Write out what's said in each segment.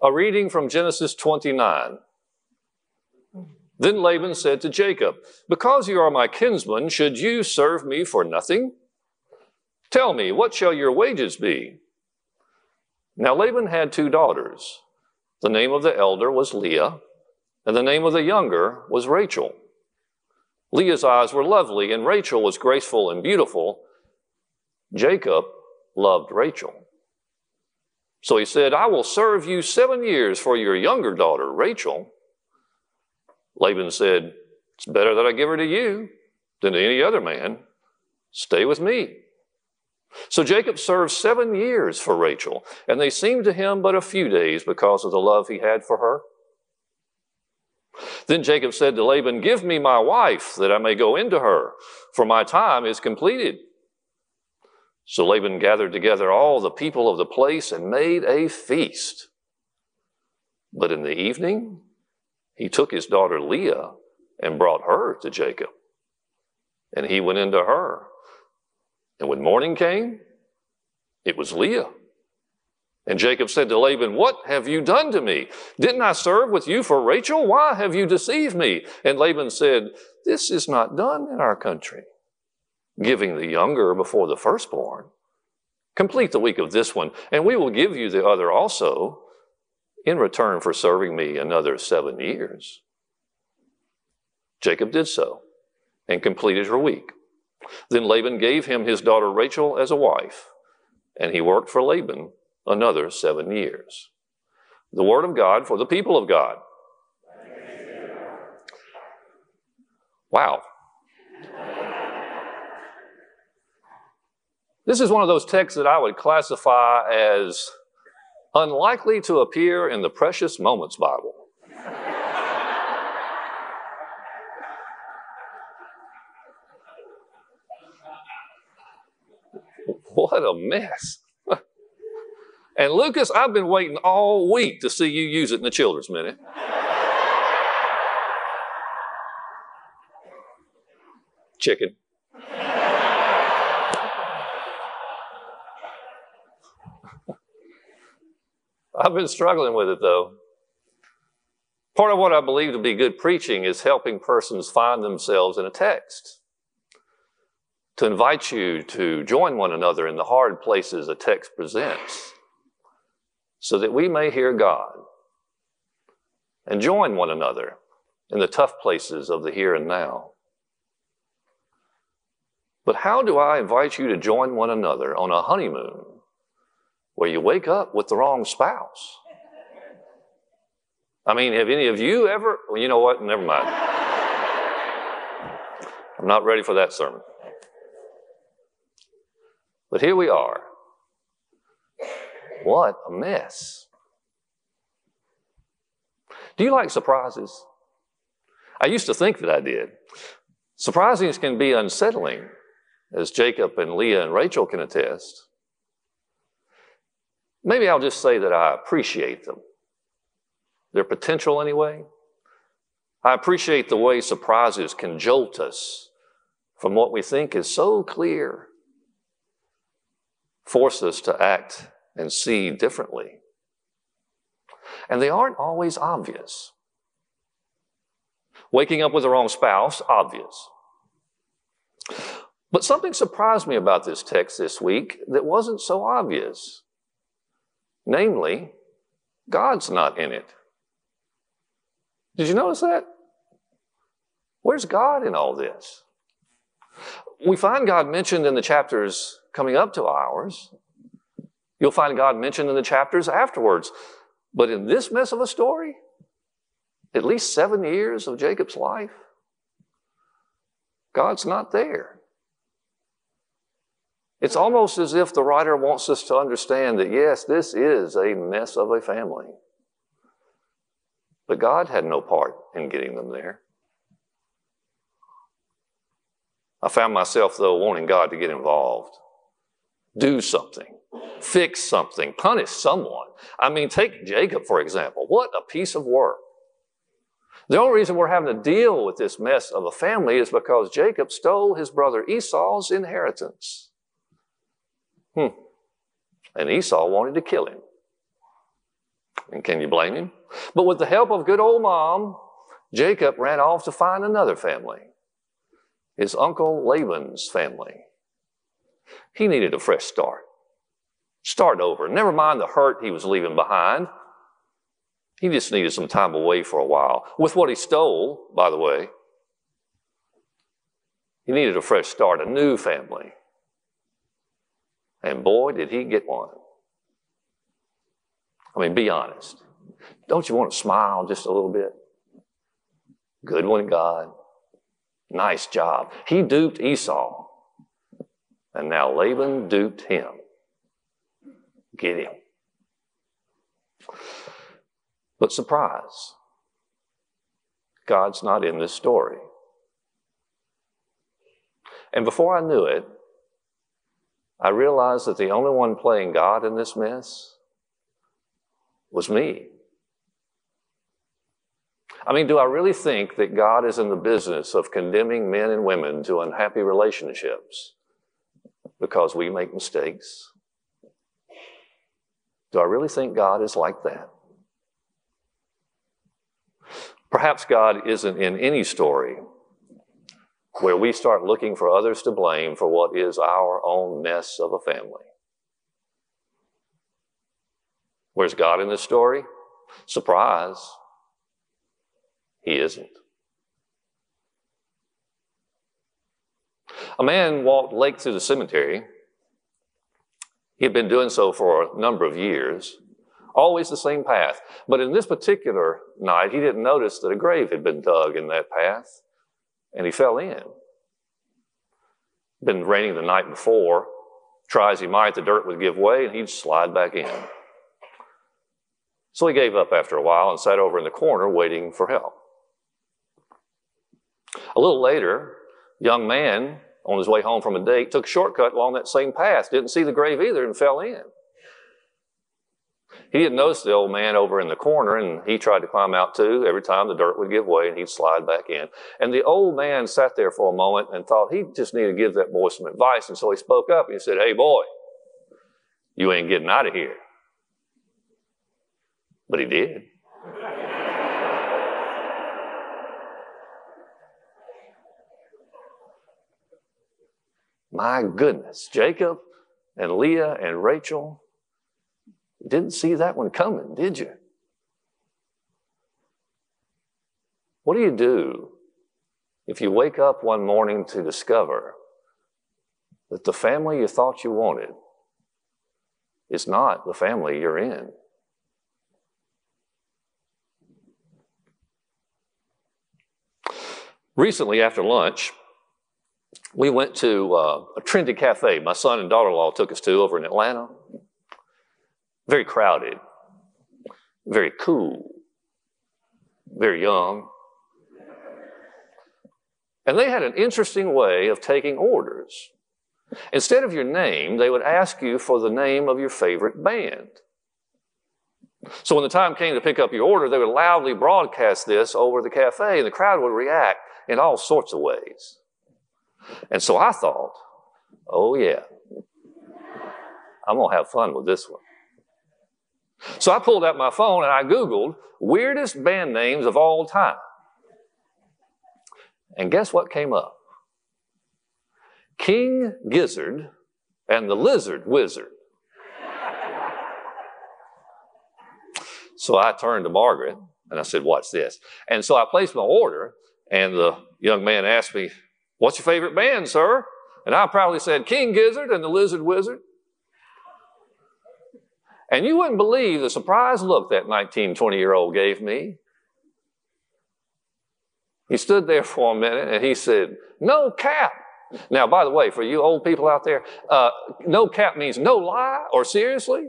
A reading from Genesis 29. Then Laban said to Jacob, Because you are my kinsman, should you serve me for nothing? Tell me, what shall your wages be? Now Laban had two daughters. The name of the elder was Leah, and the name of the younger was Rachel. Leah's eyes were lovely, and Rachel was graceful and beautiful. Jacob loved Rachel. So he said, I will serve you seven years for your younger daughter, Rachel. Laban said, It's better that I give her to you than to any other man. Stay with me. So Jacob served seven years for Rachel, and they seemed to him but a few days because of the love he had for her. Then Jacob said to Laban, Give me my wife, that I may go into her, for my time is completed. So Laban gathered together all the people of the place and made a feast. But in the evening, he took his daughter Leah and brought her to Jacob. And he went into her. And when morning came, it was Leah. And Jacob said to Laban, What have you done to me? Didn't I serve with you for Rachel? Why have you deceived me? And Laban said, This is not done in our country, giving the younger before the firstborn. Complete the week of this one, and we will give you the other also in return for serving me another seven years. Jacob did so and completed her week. Then Laban gave him his daughter Rachel as a wife, and he worked for Laban another seven years. The word of God for the people of God. Wow. This is one of those texts that I would classify as unlikely to appear in the Precious Moments Bible. what a mess. And Lucas, I've been waiting all week to see you use it in the children's minute. Chicken. I've been struggling with it though. Part of what I believe to be good preaching is helping persons find themselves in a text. To invite you to join one another in the hard places a text presents so that we may hear God and join one another in the tough places of the here and now. But how do I invite you to join one another on a honeymoon where you wake up with the wrong spouse? I mean, have any of you ever? Well, you know what? Never mind. I'm not ready for that sermon. But here we are what a mess. Do you like surprises? I used to think that I did. Surprises can be unsettling, as Jacob and Leah and Rachel can attest. Maybe I'll just say that I appreciate them. Their potential, anyway. I appreciate the way surprises can jolt us from what we think is so clear, force us to act and see differently. And they aren't always obvious. Waking up with the wrong spouse, obvious. But something surprised me about this text this week that wasn't so obvious. Namely, God's not in it. Did you notice that? Where's God in all this? We find God mentioned in the chapters coming up to ours, You'll find God mentioned in the chapters afterwards. But in this mess of a story, at least seven years of Jacob's life, God's not there. It's almost as if the writer wants us to understand that, yes, this is a mess of a family. But God had no part in getting them there. I found myself, though, wanting God to get involved, do something fix something, punish someone. I mean, take Jacob, for example. What a piece of work. The only reason we're having to deal with this mess of a family is because Jacob stole his brother Esau's inheritance. Hmm. And Esau wanted to kill him. And can you blame him? But with the help of good old mom, Jacob ran off to find another family, his uncle Laban's family. He needed a fresh start. Start over. Never mind the hurt he was leaving behind. He just needed some time away for a while. With what he stole, by the way, he needed a fresh start, a new family. And boy, did he get one. I mean, be honest. Don't you want to smile just a little bit? Good one, God. Nice job. He duped Esau. And now Laban duped him. Get him. But surprise, God's not in this story. And before I knew it, I realized that the only one playing God in this mess was me. I mean, do I really think that God is in the business of condemning men and women to unhappy relationships because we make mistakes? Do I really think God is like that? Perhaps God isn't in any story where we start looking for others to blame for what is our own mess of a family. Where's God in this story? Surprise. He isn't. A man walked late through the cemetery. He had been doing so for a number of years, always the same path. But in this particular night, he didn't notice that a grave had been dug in that path, and he fell in. Been raining the night before. Try as he might, the dirt would give way, and he'd slide back in. So he gave up after a while and sat over in the corner waiting for help. A little later, young man on his way home from a date took a shortcut along that same path, didn't see the grave either, and fell in. He didn't notice the old man over in the corner, and he tried to climb out too. Every time the dirt would give way, and he'd slide back in. And the old man sat there for a moment and thought he just needed to give that boy some advice. And so he spoke up and he said, Hey, boy, you ain't getting out of here. But he did. My goodness, Jacob and Leah and Rachel didn't see that one coming, did you? What do you do if you wake up one morning to discover that the family you thought you wanted is not the family you're in? Recently, after lunch, we went to uh, a trendy cafe my son and daughter in law took us to over in Atlanta. Very crowded, very cool, very young. And they had an interesting way of taking orders. Instead of your name, they would ask you for the name of your favorite band. So when the time came to pick up your order, they would loudly broadcast this over the cafe, and the crowd would react in all sorts of ways. And so I thought, oh yeah, I'm going to have fun with this one. So I pulled out my phone and I Googled weirdest band names of all time. And guess what came up? King Gizzard and the Lizard Wizard. so I turned to Margaret and I said, Watch this. And so I placed my order, and the young man asked me, What's your favorite band, sir? And I probably said King Gizzard and the Lizard Wizard. And you wouldn't believe the surprised look that 19, 20 year old gave me. He stood there for a minute and he said, No cap. Now, by the way, for you old people out there, uh, no cap means no lie or seriously.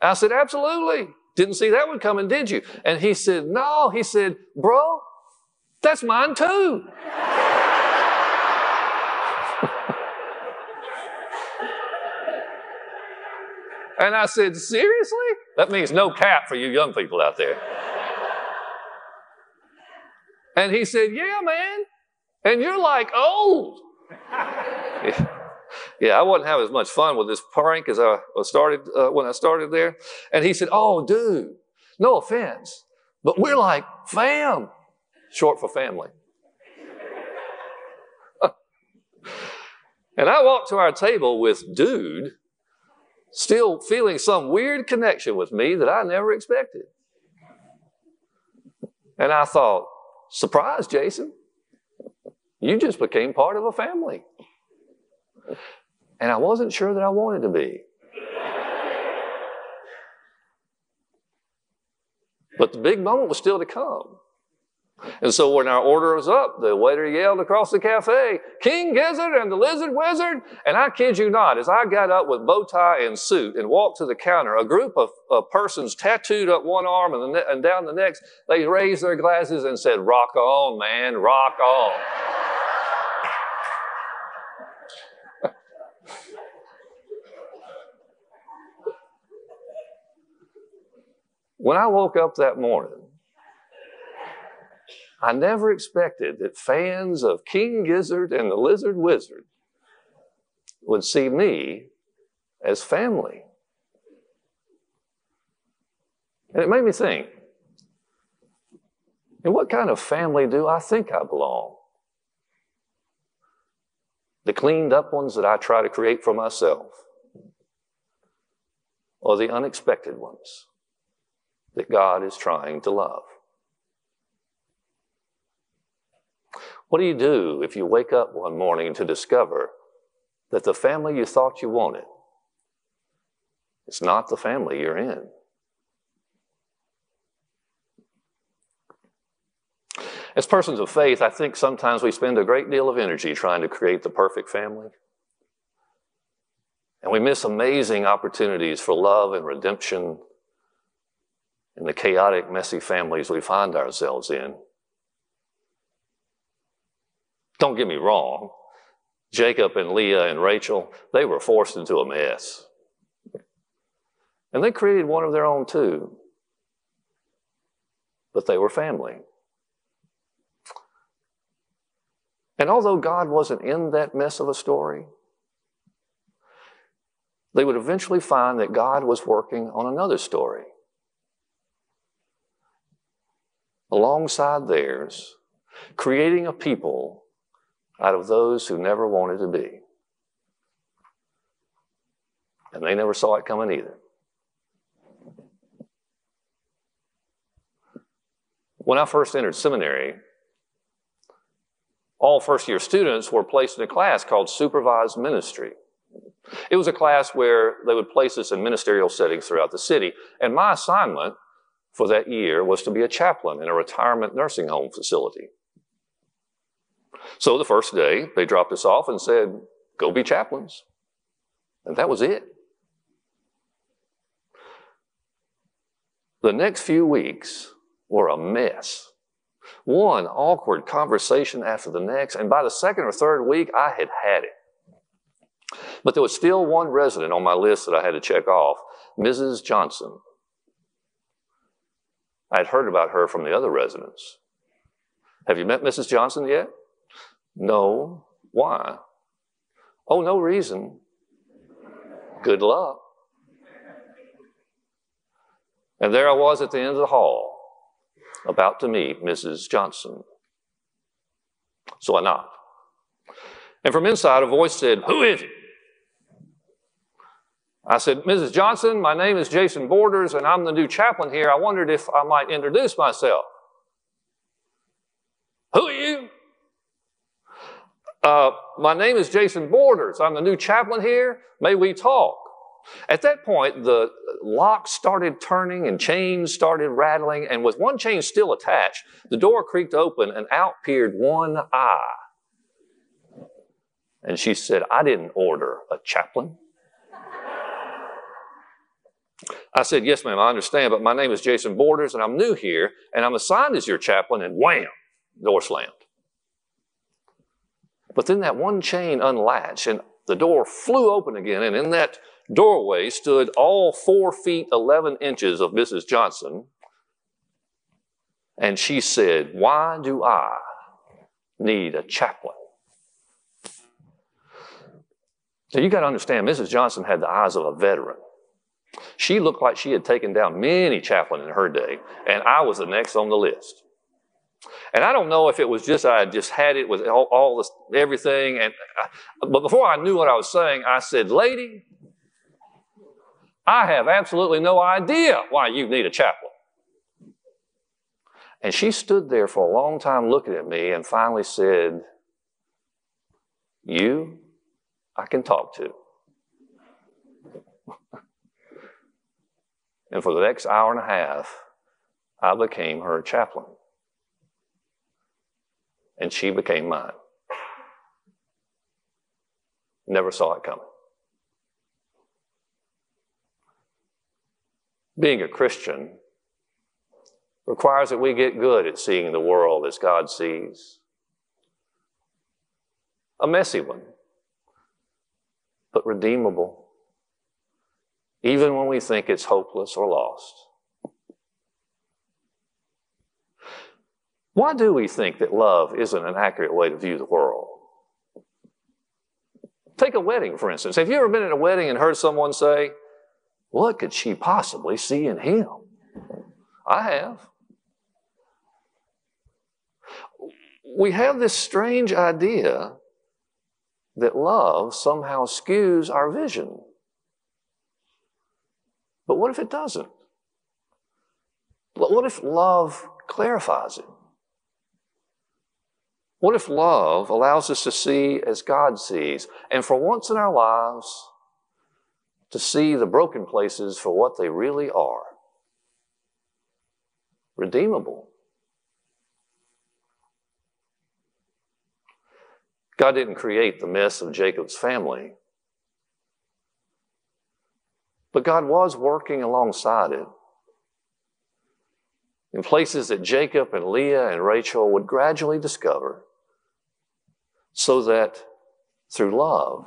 I said, Absolutely. Didn't see that one coming, did you? And he said, No. He said, Bro, that's mine too. And I said, Seriously? That means no cap for you young people out there. And he said, Yeah, man. And you're like old. yeah, I wasn't having as much fun with this prank as I started uh, when I started there. And he said, "Oh, dude, no offense, but we're like fam, short for family." and I walked to our table with dude, still feeling some weird connection with me that I never expected. And I thought, surprise, Jason. You just became part of a family. And I wasn't sure that I wanted to be. But the big moment was still to come. And so when our order was up, the waiter yelled across the cafe, King Gizzard and the Lizard Wizard. And I kid you not, as I got up with bow tie and suit and walked to the counter, a group of, of persons tattooed up one arm and, the, and down the next, they raised their glasses and said, Rock on, man, rock on. when I woke up that morning, I never expected that fans of King Gizzard and the Lizard Wizard would see me as family. And it made me think, in what kind of family do I think I belong? The cleaned up ones that I try to create for myself, or the unexpected ones that God is trying to love? What do you do if you wake up one morning to discover that the family you thought you wanted is not the family you're in? As persons of faith, I think sometimes we spend a great deal of energy trying to create the perfect family. And we miss amazing opportunities for love and redemption in the chaotic, messy families we find ourselves in. Don't get me wrong. Jacob and Leah and Rachel, they were forced into a mess. And they created one of their own too. But they were family. And although God wasn't in that mess of a story, they would eventually find that God was working on another story alongside theirs, creating a people out of those who never wanted to be. And they never saw it coming either. When I first entered seminary, all first year students were placed in a class called supervised ministry. It was a class where they would place us in ministerial settings throughout the city. And my assignment for that year was to be a chaplain in a retirement nursing home facility. So the first day, they dropped us off and said, Go be chaplains. And that was it. The next few weeks were a mess. One awkward conversation after the next, and by the second or third week, I had had it. But there was still one resident on my list that I had to check off Mrs. Johnson. I had heard about her from the other residents. Have you met Mrs. Johnson yet? No. Why? Oh, no reason. Good luck. And there I was at the end of the hall, about to meet Mrs. Johnson. So I knocked. And from inside, a voice said, Who is it? I said, Mrs. Johnson, my name is Jason Borders, and I'm the new chaplain here. I wondered if I might introduce myself. Who are you? Uh, my name is Jason Borders. I'm the new chaplain here. May we talk? At that point, the lock started turning and chains started rattling, and with one chain still attached, the door creaked open and out peered one eye. And she said, I didn't order a chaplain. I said, Yes, ma'am, I understand, but my name is Jason Borders and I'm new here and I'm assigned as your chaplain, and wham, door slammed. But then that one chain unlatched and the door flew open again, and in that doorway stood all four feet, 11 inches of Mrs. Johnson. And she said, Why do I need a chaplain? Now you got to understand, Mrs. Johnson had the eyes of a veteran. She looked like she had taken down many chaplains in her day, and I was the next on the list. And I don't know if it was just I just had it with all, all this everything, and I, but before I knew what I was saying, I said, "Lady, I have absolutely no idea why you need a chaplain." And she stood there for a long time looking at me, and finally said, "You, I can talk to." And for the next hour and a half, I became her chaplain. And she became mine. Never saw it coming. Being a Christian requires that we get good at seeing the world as God sees. A messy one, but redeemable even when we think it's hopeless or lost. Why do we think that love isn't an accurate way to view the world? Take a wedding, for instance. Have you ever been at a wedding and heard someone say, What could she possibly see in him? I have. We have this strange idea that love somehow skews our vision. But what if it doesn't? What if love clarifies it? What if love allows us to see as God sees, and for once in our lives, to see the broken places for what they really are? Redeemable. God didn't create the mess of Jacob's family but God was working alongside it in places that Jacob and Leah and Rachel would gradually discover so that through love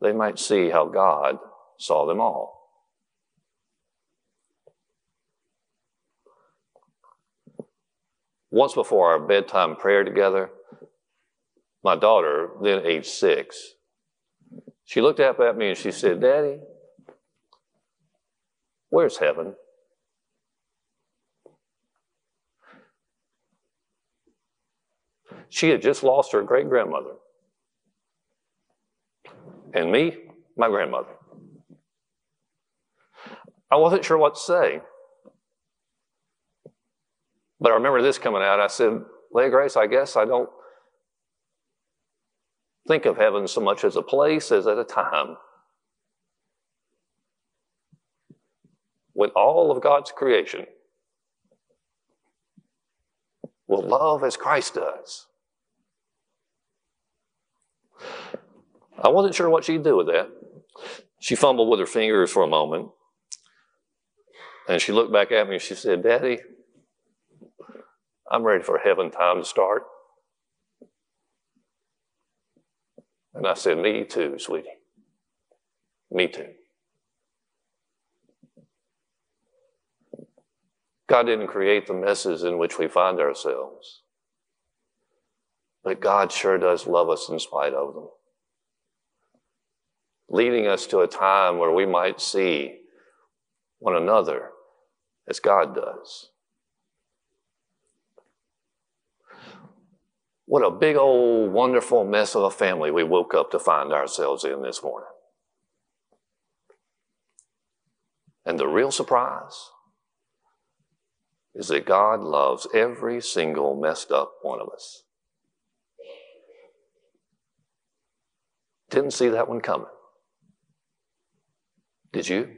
they might see how God saw them all. Once before our bedtime prayer together, my daughter, then age six, she looked up at me and she said, Daddy, Where's heaven? She had just lost her great grandmother. And me, my grandmother. I wasn't sure what to say. But I remember this coming out. I said, Leah Grace, I guess I don't think of heaven so much as a place as at a time. with all of God's creation will love as Christ does. I wasn't sure what she'd do with that. She fumbled with her fingers for a moment. And she looked back at me and she said, Daddy, I'm ready for heaven time to start. And I said, Me too, sweetie. Me too. God didn't create the messes in which we find ourselves. But God sure does love us in spite of them, leading us to a time where we might see one another as God does. What a big old wonderful mess of a family we woke up to find ourselves in this morning. And the real surprise is that God loves every single messed up one of us. Didn't see that one coming. Did you?